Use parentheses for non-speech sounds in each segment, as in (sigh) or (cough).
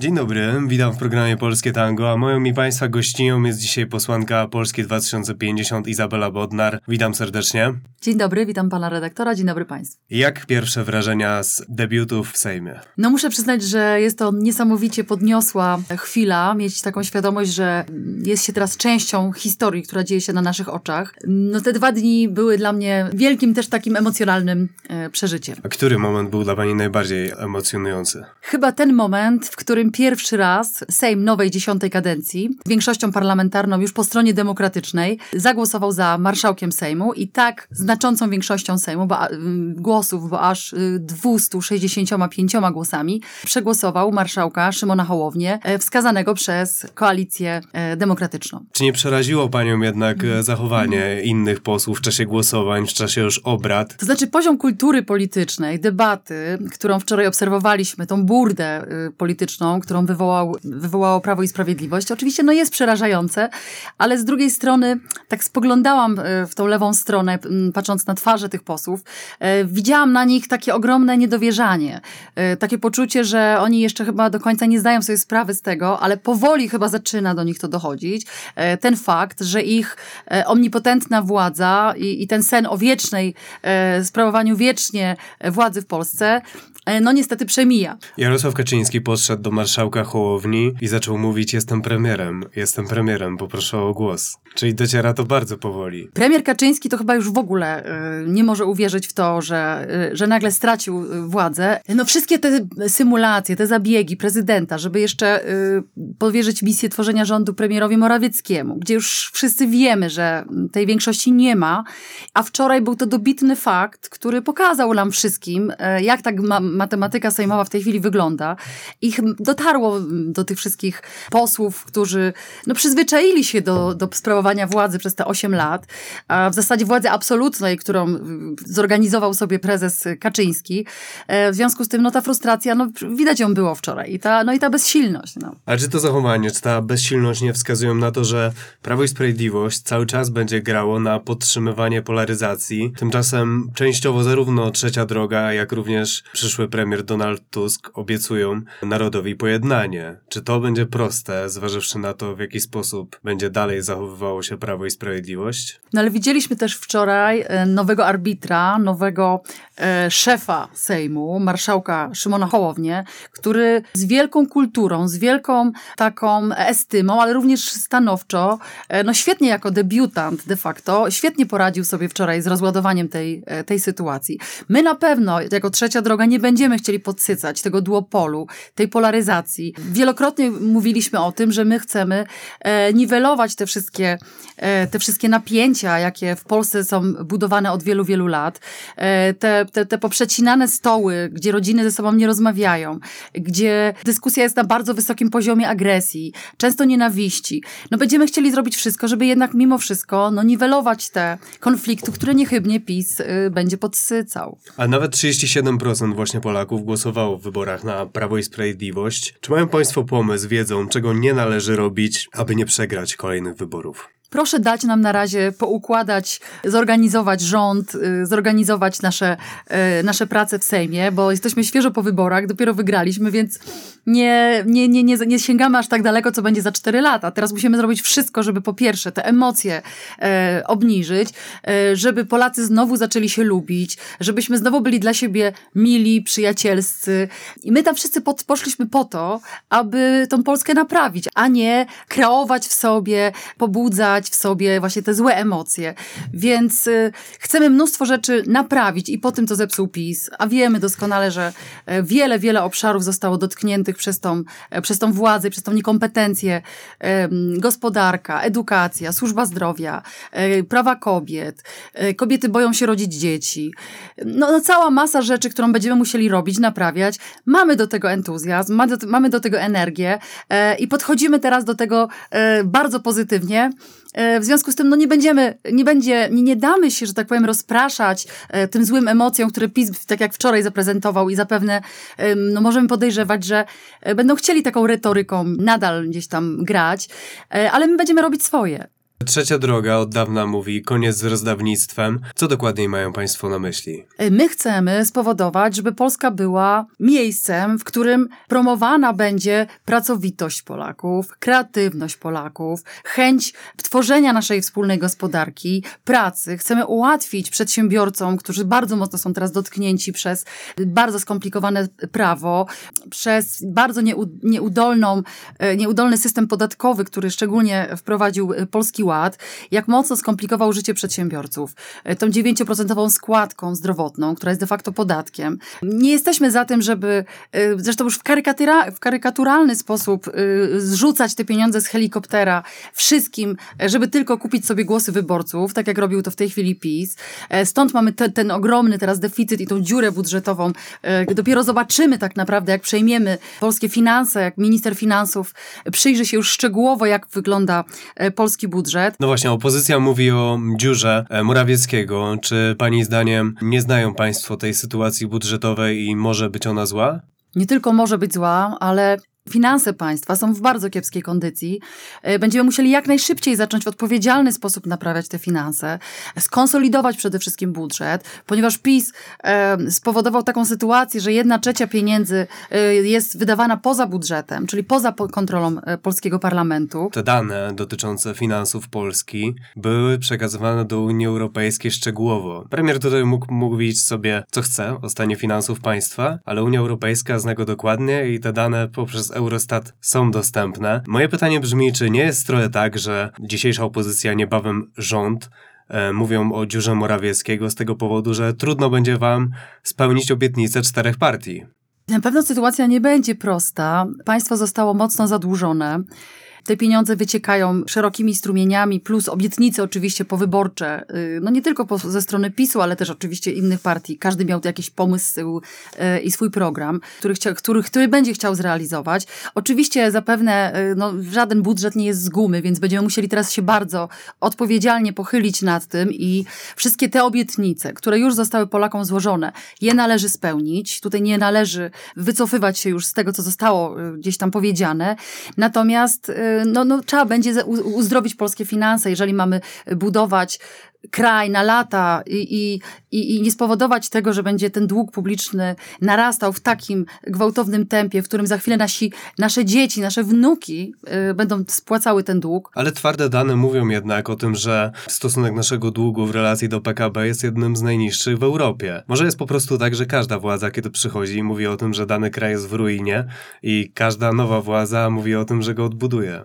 Dzień dobry, witam w programie Polskie Tango, a moją i Państwa gościnią jest dzisiaj posłanka Polskie 2050 Izabela Bodnar. Witam serdecznie. Dzień dobry, witam pana redaktora, dzień dobry państwu. Jak pierwsze wrażenia z debiutów w Sejmie? No muszę przyznać, że jest to niesamowicie podniosła chwila, mieć taką świadomość, że jest się teraz częścią historii, która dzieje się na naszych oczach. No te dwa dni były dla mnie wielkim też takim emocjonalnym e, przeżyciem. A który moment był dla Pani najbardziej emocjonujący? Chyba ten moment, w którym pierwszy raz Sejm nowej dziesiątej kadencji, większością parlamentarną już po stronie demokratycznej, zagłosował za marszałkiem Sejmu i tak znaczącą większością Sejmu, bo, y, głosów, bo aż y, 265 głosami, przegłosował marszałka Szymona Hołownię, e, wskazanego przez koalicję e, demokratyczną. Czy nie przeraziło Panią jednak e, zachowanie innych posłów w czasie głosowań, w czasie już obrad? To znaczy poziom kultury politycznej, debaty, którą wczoraj obserwowaliśmy, tą burdę y, którą wywołał, wywołało Prawo i Sprawiedliwość, oczywiście no jest przerażające, ale z drugiej strony tak spoglądałam y, w tą lewą stronę, patrząc na twarze tych posłów, y, widziałam na nich takie ogromne niedowierzanie, y, takie poczucie, że oni jeszcze chyba do końca nie zdają sobie sprawy z tego, ale powoli chyba zaczyna do nich to dochodzić. Ten fakt, że ich omnipotentna władza i, i ten sen o wiecznej, sprawowaniu wiecznie władzy w Polsce, no niestety przemija. Jarosław Kaczyński podszedł do marszałka Hołowni i zaczął mówić jestem premierem, jestem premierem, poproszę o głos. Czyli dociera to bardzo powoli. Premier Kaczyński to chyba już w ogóle y, nie może uwierzyć w to, że, y, że nagle stracił władzę. No wszystkie te symulacje, te zabiegi prezydenta, żeby jeszcze y, powierzyć misję tworzenia rządu premierowi Morawieckiemu, gdzie już wszyscy wiemy, że tej większości nie ma, a wczoraj był to dobitny fakt, który pokazał nam wszystkim, jak tak ma matematyka sejmowa w tej chwili wygląda. Ich dotarło do tych wszystkich posłów, którzy no, przyzwyczaili się do, do sprawowania władzy przez te 8 lat, a w zasadzie władzy absolutnej, którą y, zorganizował sobie prezes Kaczyński. E, W związku z tym no, ta frustracja, no, widać ją było wczoraj i ta, no, i ta bezsilność. No. A czy to zachowanie, czy ta bezsilność nie wskazują na to, że Prawo i Sprawiedliwość cały czas będzie grało na podtrzymywanie polaryzacji? Tymczasem częściowo zarówno Trzecia Droga, jak również przyszły premier Donald Tusk obiecują narodowi pojednanie. Czy to będzie proste, zważywszy na to, w jaki sposób będzie dalej zachowywało się Prawo i Sprawiedliwość? No ale widzieliśmy też wczoraj e, nowego arbitra, nowego e, szefa Sejmu, marszałka Szymona Hołownię, który z wielką kulturą, z wielką taką estymą, ale również stanowczo, e, no świetnie jako debiutant de facto, świetnie poradził sobie wczoraj z rozładowaniem tej, e, tej sytuacji. My na pewno, jako trzecia droga, nie będziemy chcieli podsycać tego duopolu, tej polaryzacji. Wielokrotnie mówiliśmy o tym, że my chcemy e, niwelować te wszystkie, e, te wszystkie napięcia, jakie w Polsce są budowane od wielu, wielu lat. E, te, te, te poprzecinane stoły, gdzie rodziny ze sobą nie rozmawiają, gdzie dyskusja jest na bardzo wysokim poziomie agresji, często nienawiści. No będziemy chcieli zrobić wszystko, żeby jednak mimo wszystko no, niwelować te konflikty, które niechybnie PiS y, będzie podsycał. A nawet 37% właśnie Polaków głosowało w wyborach na Prawo i Sprawiedliwość. Czy mają Państwo pomysł, wiedzą, czego nie należy robić, aby nie przegrać kolejnych wyborów? Proszę dać nam na razie poukładać, zorganizować rząd, y, zorganizować nasze, y, nasze prace w Sejmie, bo jesteśmy świeżo po wyborach, dopiero wygraliśmy, więc nie, nie, nie, nie, nie sięgamy aż tak daleko, co będzie za cztery lata. Teraz musimy zrobić wszystko, żeby po pierwsze te emocje e, obniżyć, e, żeby Polacy znowu zaczęli się lubić, żebyśmy znowu byli dla siebie mili, przyjacielscy. I my tam wszyscy pod, poszliśmy po to, aby tą Polskę naprawić, a nie kreować w sobie, pobudzać w sobie właśnie te złe emocje. Więc y, chcemy mnóstwo rzeczy naprawić i po tym, co zepsuł PiS, a wiemy doskonale, że e, wiele, wiele obszarów zostało dotkniętych przez tą, e, przez tą władzę, przez tą niekompetencję. Gospodarka, edukacja, służba zdrowia, e, prawa kobiet. Kobiety boją się rodzić dzieci. No, no cała masa rzeczy, którą będziemy musieli robić, naprawiać. Mamy do tego entuzjazm, ma do, mamy do tego energię i podchodzimy teraz do tego bardzo pozytywnie. E, W związku z tym no nie będziemy, nie będzie, nie, nie damy się, że tak powiem, rozpraszać e, tym złym emocjom, które PiS, tak jak wczoraj zaprezentował i zapewne no możemy podejrzewać, że e, będą chcieli taką retoryką nadal gdzieś tam grać, ale my będziemy robić swoje. Trzecia droga od dawna mówi koniec z rozdawnictwem. Co dokładniej mają Państwo na myśli? My chcemy spowodować, żeby Polska była miejscem, w którym promowana będzie pracowitość Polaków, kreatywność Polaków, chęć tworzenia naszej wspólnej gospodarki, pracy. Chcemy ułatwić przedsiębiorcom, którzy bardzo mocno są teraz dotknięci przez bardzo skomplikowane prawo, przez bardzo nieudolną, e, nieudolny system podatkowy, który szczególnie wprowadził e, Polski Ład, jak mocno skomplikował życie przedsiębiorców. E, tą 9% składką zdrowotną, która jest de facto podatkiem. Nie jesteśmy za tym, żeby zresztą już w, w karykaturalny sposób zrzucać te pieniądze z helikoptera wszystkim, żeby tylko kupić sobie głosy wyborców, tak jak robił to w tej chwili PiS. Stąd mamy te, ten ogromny teraz deficyt i tą dziurę budżetową. Dopiero zobaczymy tak naprawdę, jak przejmiemy polskie finanse, jak minister finansów przyjrzy się już szczegółowo, jak wygląda e, polski budżet. No właśnie, opozycja mówi o dziurze e, Morawieckiego. Czy pani zdaniem nie znają państwo tej sytuacji budżetowej i może być ona zła? Nie tylko może być zła, ale finanse państwa są w bardzo kiepskiej kondycji. E, będziemy musieli jak najszybciej zacząć w odpowiedzialny sposób naprawiać te finanse, skonsolidować przede wszystkim budżet, ponieważ PiS e, spowodował taką sytuację, że jedna trzecia pieniędzy e, jest wydawana poza budżetem, czyli poza kontrolą polskiego parlamentu. Te dane dotyczące finansów Polski były przekazywane do Unii Europejskiej szczegółowo. Premier tutaj mógł mówić sobie, co chce o stanie finansów państwa, ale Unia Europejska zna go dokładnie i te dane poprzez Eurostat są dostępne. Moje pytanie brzmi, czy nie jest trochę tak, że dzisiejsza opozycja, niebawem rząd, e, mówią o dziurze Morawieckiego z tego powodu, że trudno będzie wam spełnić obietnice czterech partii? Na pewno sytuacja nie będzie prosta. Państwo zostało mocno zadłużone. Te pieniądze wyciekają szerokimi strumieniami, plus obietnice oczywiście powyborcze, y, no nie tylko po, ze strony PiSu, ale też oczywiście innych partii. Każdy miał jakiś pomysł y, i swój program, który, chcia, który, który będzie chciał zrealizować. Oczywiście zapewne y, no, żaden budżet nie jest z gumy, więc będziemy musieli teraz się bardzo odpowiedzialnie pochylić nad tym i wszystkie te obietnice, które już zostały Polakom złożone, je należy spełnić. Tutaj nie należy wycofywać się już z tego, co zostało gdzieś tam powiedziane. Natomiast no, no, trzeba będzie uzdrowić polskie finanse, jeżeli mamy budować kraj na lata i, i, i nie spowodować tego, że będzie ten dług publiczny narastał w takim gwałtownym tempie, w którym za chwilę nasi, nasze dzieci, nasze wnuki y, będą spłacały ten dług. Ale twarde dane mówią jednak o tym, że stosunek naszego długu w relacji do PKB jest jednym z najniższych w Europie. Może jest po prostu tak, że każda władza, kiedy przychodzi, mówi o tym, że dany kraj jest w ruinie i każda nowa władza mówi o tym, że go odbuduje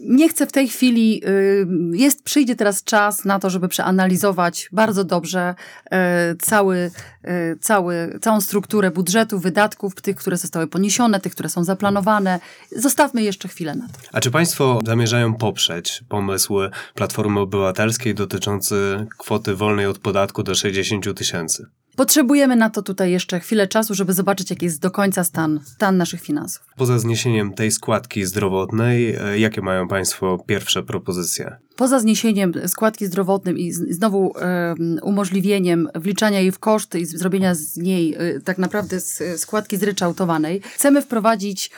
nie chcę w tej chwili, y, jest, przyjdzie teraz czas na to, żeby przeanalizować bardzo dobrze y, cały, y, cały, całą strukturę budżetu, wydatków, tych, które zostały poniesione, tych, które są zaplanowane. Zostawmy jeszcze chwilę na to. A czy Państwo zamierzają poprzeć pomysł Platformy Obywatelskiej dotyczący kwoty wolnej od podatku do 60 tysięcy? Potrzebujemy na to tutaj jeszcze chwilę czasu, żeby zobaczyć, jaki jest do końca stan, stan naszych finansów. Poza zniesieniem tej składki zdrowotnej, e, jakie mają Państwo pierwsze propozycje? Poza zniesieniem składki zdrowotnej i znowu um, umożliwieniem wliczania jej w koszty i zrobienia z niej y, tak naprawdę z składki zryczałtowanej, chcemy wprowadzić y,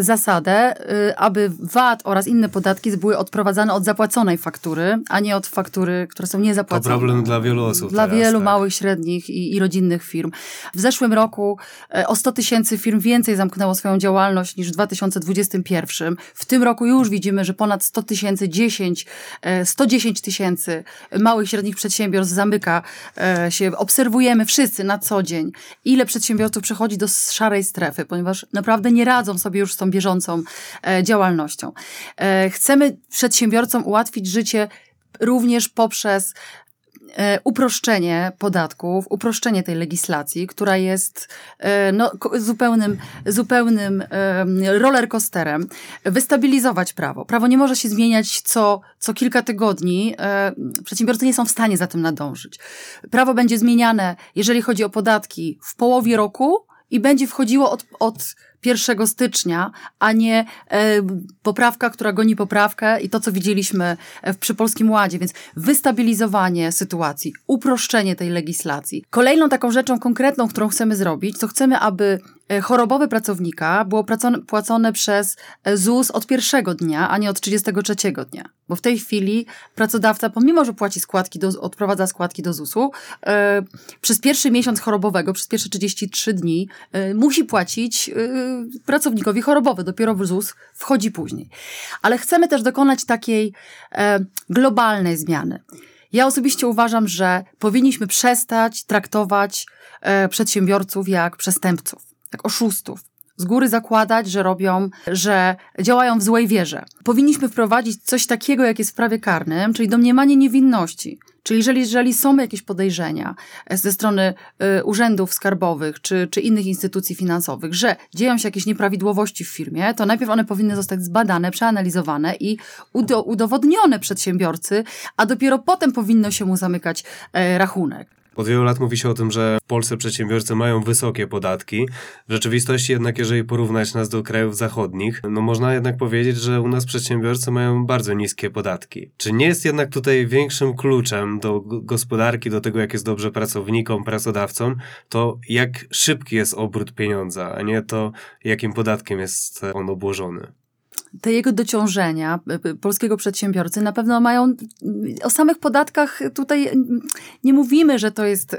zasadę, y, aby VAT oraz inne podatki były odprowadzane od zapłaconej faktury, a nie od faktury, które są niezapłacone. To problem dla wielu osób. Dla teraz, wielu tak. małych, średnich i, i rodzinnych firm. W zeszłym roku o 100 tysięcy firm więcej zamknęło swoją działalność niż w 2021. W tym roku już widzimy, że ponad 100 tysięcy, 10 110 tysięcy małych i średnich przedsiębiorstw zamyka e, się. Obserwujemy wszyscy na co dzień, ile przedsiębiorców przechodzi do szarej strefy, ponieważ naprawdę nie radzą sobie już z tą bieżącą e, działalnością. E, chcemy przedsiębiorcom ułatwić życie również poprzez E, uproszczenie podatków, uproszczenie tej legislacji, która jest no, zupełnym, zupełnym rollercoasterem, wystabilizować prawo. Prawo nie może się zmieniać co, co kilka tygodni. Przedsiębiorcy nie są w stanie za tym nadążyć. Prawo będzie zmieniane, jeżeli chodzi o podatki, w połowie roku i będzie wchodziło od, od 1 stycznia, a nie e, poprawka, która goni poprawkę i to, co widzieliśmy w, przy Polskim Ładzie, więc wystabilizowanie sytuacji, uproszczenie tej legislacji. Kolejną taką rzeczą konkretną, którą chcemy zrobić, to chcemy, aby e, chorobowe pracownika było płacone, przez e, ZUS od pierwszego dnia, a nie od 33 dnia. Bo w tej chwili pracodawca, pomimo że płaci składki, do, odprowadza składki do ZUS-u, e, przez pierwszy miesiąc chorobowego, przez pierwsze 33 dni, e, musi płacić e, pracownikowi chorobowy. Dopiero w ZUS wchodzi później. Ale chcemy też dokonać takiej e, globalnej zmiany. Ja osobiście uważam, że powinniśmy przestać traktować e, przedsiębiorców jak przestępców, jak oszustów. Z góry zakładać, że robią, że działają w złej wierze. Powinniśmy wprowadzić coś takiego, jak jest w prawie karnym, czyli domniemanie niewinności. Czyli jeżeli, jeżeli są jakieś podejrzenia e, ze strony y, urzędów skarbowych czy, czy innych instytucji finansowych, że dzieją się jakieś nieprawidłowości w firmie, to najpierw one powinny zostać zbadane, przeanalizowane i udo, udowodnione przedsiębiorcy, a dopiero potem powinno się mu zamykać e, rachunek. Od wielu lat mówi się o tym, że w Polsce przedsiębiorcy mają wysokie podatki. W rzeczywistości jednak, jeżeli porównać nas do krajów zachodnich, no można jednak powiedzieć, że u nas przedsiębiorcy mają bardzo niskie podatki. Czy nie jest jednak tutaj większym kluczem do gospodarki, do tego, jak jest dobrze pracownikom, pracodawcom, to jak szybki jest obrót pieniądza, a nie to, jakim podatkiem jest on obłożony? Te jego dociążenia polskiego przedsiębiorcy na pewno mają o samych podatkach tutaj nie mówimy, że to jest, y,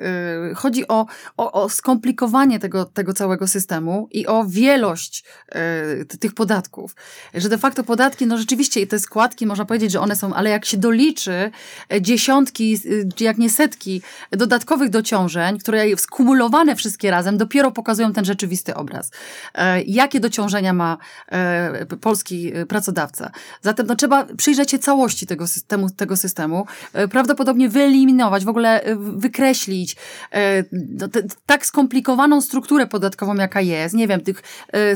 chodzi o, o, o skomplikowanie tego, tego całego systemu i o wielość y, tych podatków. Że de facto podatki, no rzeczywiście te składki, można powiedzieć, że one są, ale jak się doliczy dziesiątki, y, jak nie setki dodatkowych dociążeń, które skumulowane wszystkie razem dopiero pokazują ten rzeczywisty obraz. Jakie dociążenia ma polski Y, pracodawca. Zatem no, trzeba przyjrzeć się całości tego systemu, tego systemu, y, prawdopodobnie wyeliminować, w ogóle y, wykreślić no, te, tak skomplikowaną strukturę podatkową, jaka jest, nie wiem, tych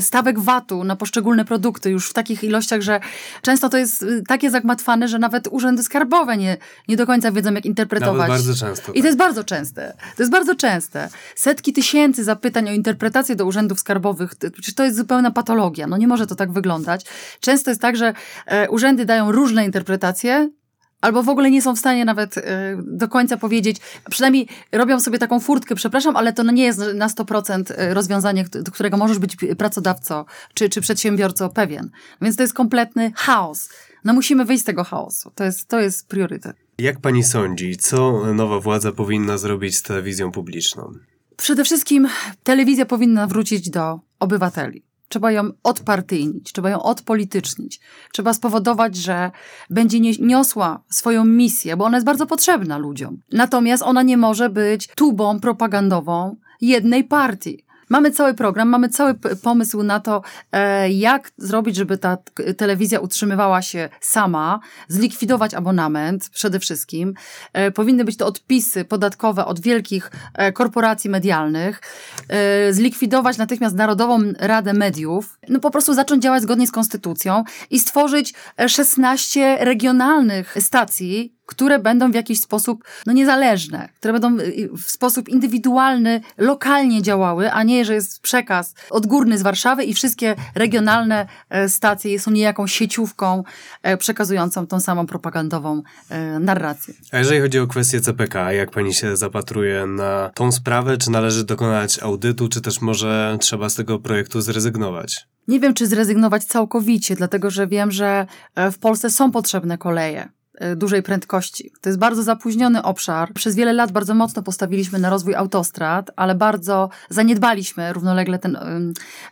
stawek VAT-u na poszczególne produkty już w takich ilościach, że często to jest takie zagmatwane, że nawet urzędy skarbowe nie, nie do końca wiedzą, jak interpretować. Nawet bardzo często. I to tak. jest bardzo częste. To jest bardzo częste. Setki tysięcy zapytań o interpretację do urzędów skarbowych, przecież to jest zupełna patologia. No nie może to tak wyglądać. Często jest tak, że e, urzędy dają różne interpretacje, albo w ogóle nie są w stanie nawet e, do końca powiedzieć, przynajmniej robią sobie taką furtkę, przepraszam, ale to nie jest na 100% e, rozwiązanie, do którego możesz być pracodawco czy, czy przedsiębiorco pewien. Więc to jest kompletny chaos. No musimy wyjść z tego chaosu. To jest, to jest priorytet. Jak pani sądzi, co nowa władza powinna zrobić z telewizją publiczną? Przede wszystkim telewizja powinna wrócić do obywateli. Trzeba ją odpartyjnić, trzeba ją odpolitycznić. Trzeba spowodować, że będzie niosła swoją misję, bo ona jest bardzo potrzebna ludziom. Natomiast ona nie może być tubą propagandową jednej partii. Mamy cały program, mamy cały pomysł na to, e, jak zrobić, żeby ta telewizja utrzymywała się sama, zlikwidować abonament przede wszystkim. E, powinny być to odpisy podatkowe od wielkich e, korporacji medialnych, zlikwidować natychmiast Narodową Radę Mediów, no po prostu zacząć działać zgodnie z konstytucją i stworzyć 16 regionalnych stacji, które będą w jakiś sposób no, niezależne, które będą y, w sposób indywidualny, lokalnie działały, a nie, że jest przekaz odgórny z Warszawy i wszystkie regionalne e, stacje są niejaką sieciówką e, przekazującą tą samą propagandową e, narrację. A jeżeli chodzi o kwestię CPK, jak pani się zapatruje na tą sprawę, czy należy dokonać audytu, czy też może trzeba z tego projektu zrezygnować? Nie wiem, czy zrezygnować całkowicie, dlatego że wiem, że w Polsce są potrzebne koleje. E, dużej prędkości. To jest bardzo zapóźniony obszar. Przez wiele lat bardzo mocno postawiliśmy na rozwój autostrad, ale bardzo zaniedbaliśmy równolegle ten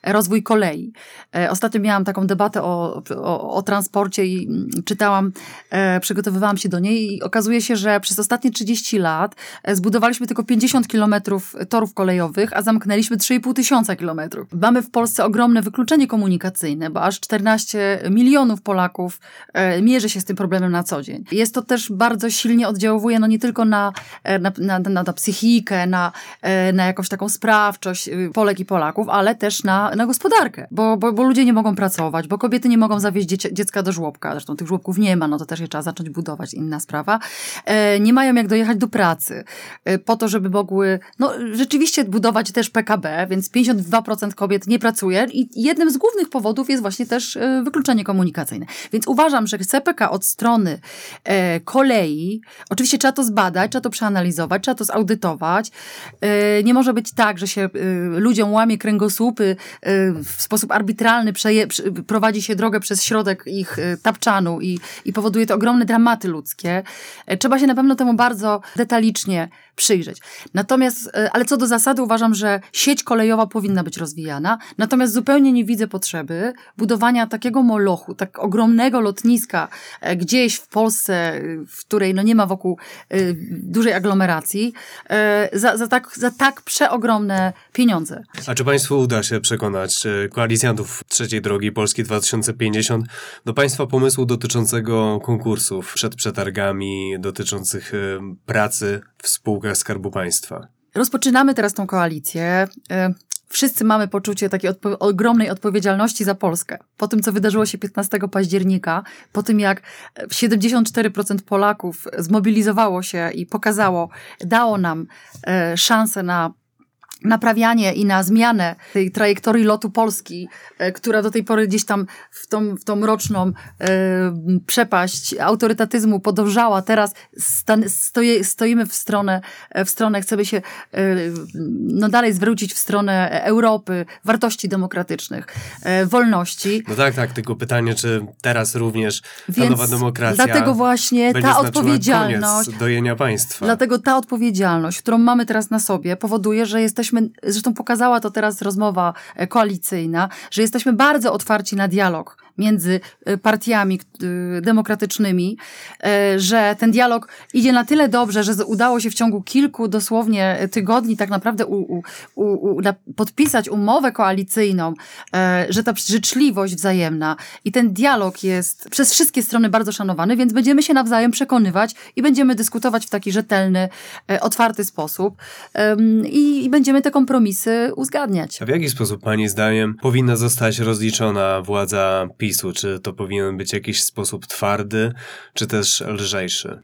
rozwój kolei. E, ostatnio miałam taką debatę o, o, o transporcie i mm, czytałam, e, przygotowywałam się do niej i okazuje się, że przez ostatnie 30 lat zbudowaliśmy tylko 50 kilometrów torów kolejowych, a zamknęliśmy 3,5 tysiąca kilometrów. Mamy w Polsce ogromne wykluczenie komunikacyjne, bo aż 14 milionów Polaków mierzy się z tym problemem na co dzień. Jest to też bardzo silnie oddziałuje no nie tylko na, e, na, na, na, na psychikę, na, e, na jakąś taką sprawczość y, Polek i Polaków, ale też na, na gospodarkę, bo, bo, bo ludzie nie mogą pracować, bo kobiety nie mogą zawieźć dzieci, dziecka do żłobka, zresztą tych żłobków nie ma, no to też je trzeba zacząć budować, inna sprawa. E, nie mają jak dojechać do pracy, po to, żeby mogły, no rzeczywiście budować też PKB, więc 52% kobiet nie pracuje i jednym z głównych powodów jest właśnie też wykluczenie komunikacyjne. Więc uważam, że CPK od strony kolei. Oczywiście trzeba to zbadać, trzeba to przeanalizować, trzeba to zaudytować. E, nie może być tak, że się e, ludziom łamie kręgosłupy, e, w sposób arbitralny prowadzi się drogę przez środek ich e, tapczanu i, i powoduje to ogromne dramaty ludzkie. E, Trzeba się na pewno temu bardzo detalicznie przyjrzeć. Natomiast, e, ale co do zasady uważam, że sieć kolejowa powinna być rozwijana, natomiast zupełnie nie widzę potrzeby budowania takiego molochu, tak ogromnego lotniska e, gdzieś w Polsce, e, w której no nie ma wokół e, dużej aglomeracji, e, za, za, tak, za tak przeogromne pieniądze. A czy Państwu uda się przekonać koalicjantów trzeciej drogi Polski 2050 do Państwa pomysłu dotyczącego konkursów przed przetargami, dotyczących pracy w spółkach Skarbu Państwa? Rozpoczynamy teraz tą koalicję. E, Wszyscy mamy poczucie takiej odpo- ogromnej odpowiedzialności za Polskę. Po tym, co wydarzyło się 15 października, po tym jak e, 74% Polaków zmobilizowało się i pokazało, dało nam e, szansę na naprawianie i na zmianę tej trajektorii lotu Polski, e, która do tej pory gdzieś tam w tą, w tą mroczną e, przepaść autorytatyzmu podążała. Teraz stan, stoje, stoimy w stronę, e, w stronę, chcemy się e, no dalej zwrócić w stronę Europy, wartości demokratycznych, e, wolności. No tak, tak, tylko pytanie, czy teraz również ta Więc nowa demokracja dlatego właśnie ta odpowiedzialność, dojenia państwa. Dlatego ta odpowiedzialność, którą mamy teraz na sobie, powoduje, że jesteśmy, zresztą pokazała to teraz rozmowa e, koalicyjna, że jesteśmy bardzo otwarci na dialog między e, partiami e, demokratycznymi, e, że ten dialog idzie na tyle dobrze, że udało się w ciągu kilku dosłownie tygodni tak naprawdę u, u, u, podpisać umowę koalicyjną, że ta życzliwość wzajemna i ten dialog jest przez wszystkie strony bardzo szanowany, więc będziemy się nawzajem przekonywać i będziemy dyskutować w taki rzetelny, otwarty sposób i, i będziemy te kompromisy uzgadniać. A w jaki sposób Pani zdaniem powinna zostać rozliczona władza Czy to powinien być jakiś sposób twardy, czy też lżejszy?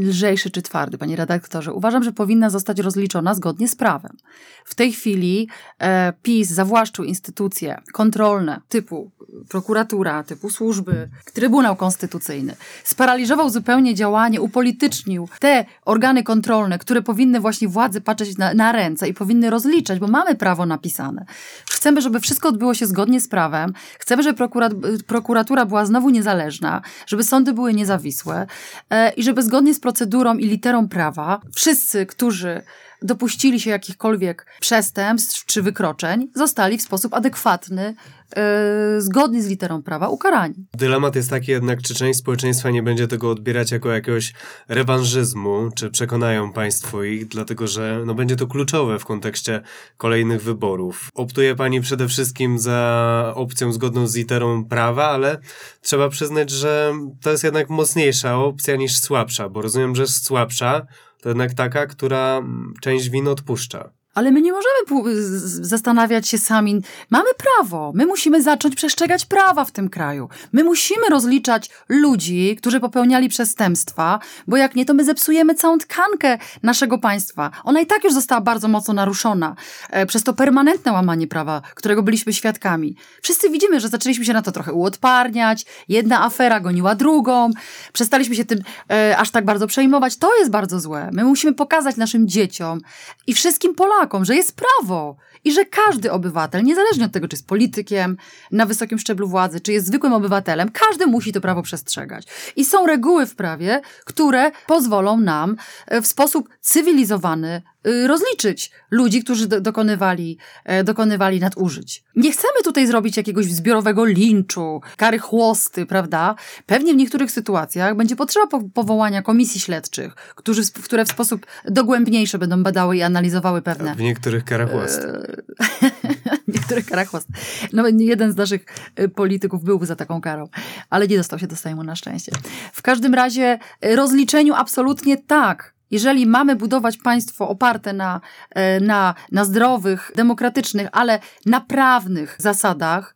lżejszy czy twardy, panie redaktorze. Uważam, że powinna zostać rozliczona zgodnie z prawem. W tej chwili e, PiS zawłaszczył instytucje kontrolne typu prokuratura, typu służby, Trybunał Konstytucyjny. Sparaliżował zupełnie działanie, upolitycznił te organy kontrolne, które powinny właśnie władzy patrzeć na, na ręce i powinny rozliczać, bo mamy prawo napisane. Chcemy, żeby wszystko odbyło się zgodnie z prawem. Chcemy, żeby prokura- prokuratura była znowu niezależna, żeby sądy były niezawisłe e, i żeby zgodnie z procedurą i literą prawa wszyscy, którzy dopuścili się jakichkolwiek przestępstw czy wykroczeń, zostali w sposób adekwatny, e, zgodny z literą prawa ukarani. Dylemat jest taki jednak, czy część społeczeństwa nie będzie tego odbierać jako jakiegoś rewanżyzmu, czy przekonają państwo ich, dlatego że no, będzie to kluczowe w kontekście kolejnych wyborów. Optuje pani przede wszystkim za opcją zgodną z literą prawa, ale trzeba przyznać, że to jest jednak mocniejsza opcja niż słabsza, bo rozumiem, że słabsza to jednak taka, która mm, część win odpuszcza. Ale my nie możemy zastanawiać się sami. Mamy prawo. My musimy zacząć przestrzegać prawa w tym kraju. My musimy rozliczać ludzi, którzy popełniali przestępstwa, bo jak nie, to my zepsujemy całą tkankę naszego państwa. Ona i tak już została bardzo mocno naruszona e, przez to permanentne łamanie prawa, którego byliśmy świadkami. Wszyscy widzimy, że zaczęliśmy się na to trochę uodparniać. Jedna afera goniła drugą. Przestaliśmy się tym e, aż tak bardzo przejmować. To jest bardzo złe. My musimy pokazać naszym dzieciom i wszystkim Polakom, że jest prawo i że każdy obywatel, niezależnie od tego, czy jest politykiem na wysokim szczeblu władzy, czy jest zwykłym obywatelem, każdy musi to prawo przestrzegać. I są reguły w prawie, które pozwolą nam e, w sposób cywilizowany rozliczyć ludzi, którzy do, dokonywali, e, dokonywali nadużyć. Nie chcemy tutaj zrobić jakiegoś zbiorowego linczu, kary chłosty, prawda? Pewnie w niektórych sytuacjach będzie potrzeba po, powołania komisji śledczych, którzy, w- które w sposób dogłębniejszy będą badały i analizowały pewne W niektórych karach łast. (laughs) niektórych karach chłost. No, jeden z naszych y, polityków byłby za taką karą, ale nie dostał się do Sejmu na szczęście. W każdym razie y, rozliczeniu absolutnie tak. Jeżeli mamy budować państwo oparte na, e, na, na zdrowych, demokratycznych, ale na prawnych zasadach,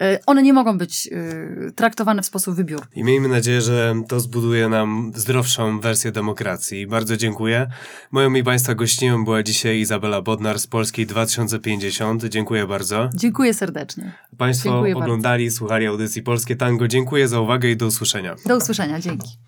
e, one nie mogą być y, traktowane w sposób wybiórczy. I miejmy nadzieję, że to zbuduje nam zdrowszą wersję demokracji. Bardzo dziękuję. Moją i Państwa gościnią była dzisiaj Izabela Bodnar z Polskiej 2050. Dziękuję bardzo. Dziękuję serdecznie. Państwo Dziękuję bardzo. oglądali, słuchali audycji Polskie Tango. Dziękuję za uwagę i do usłyszenia. Do usłyszenia. Dzięki.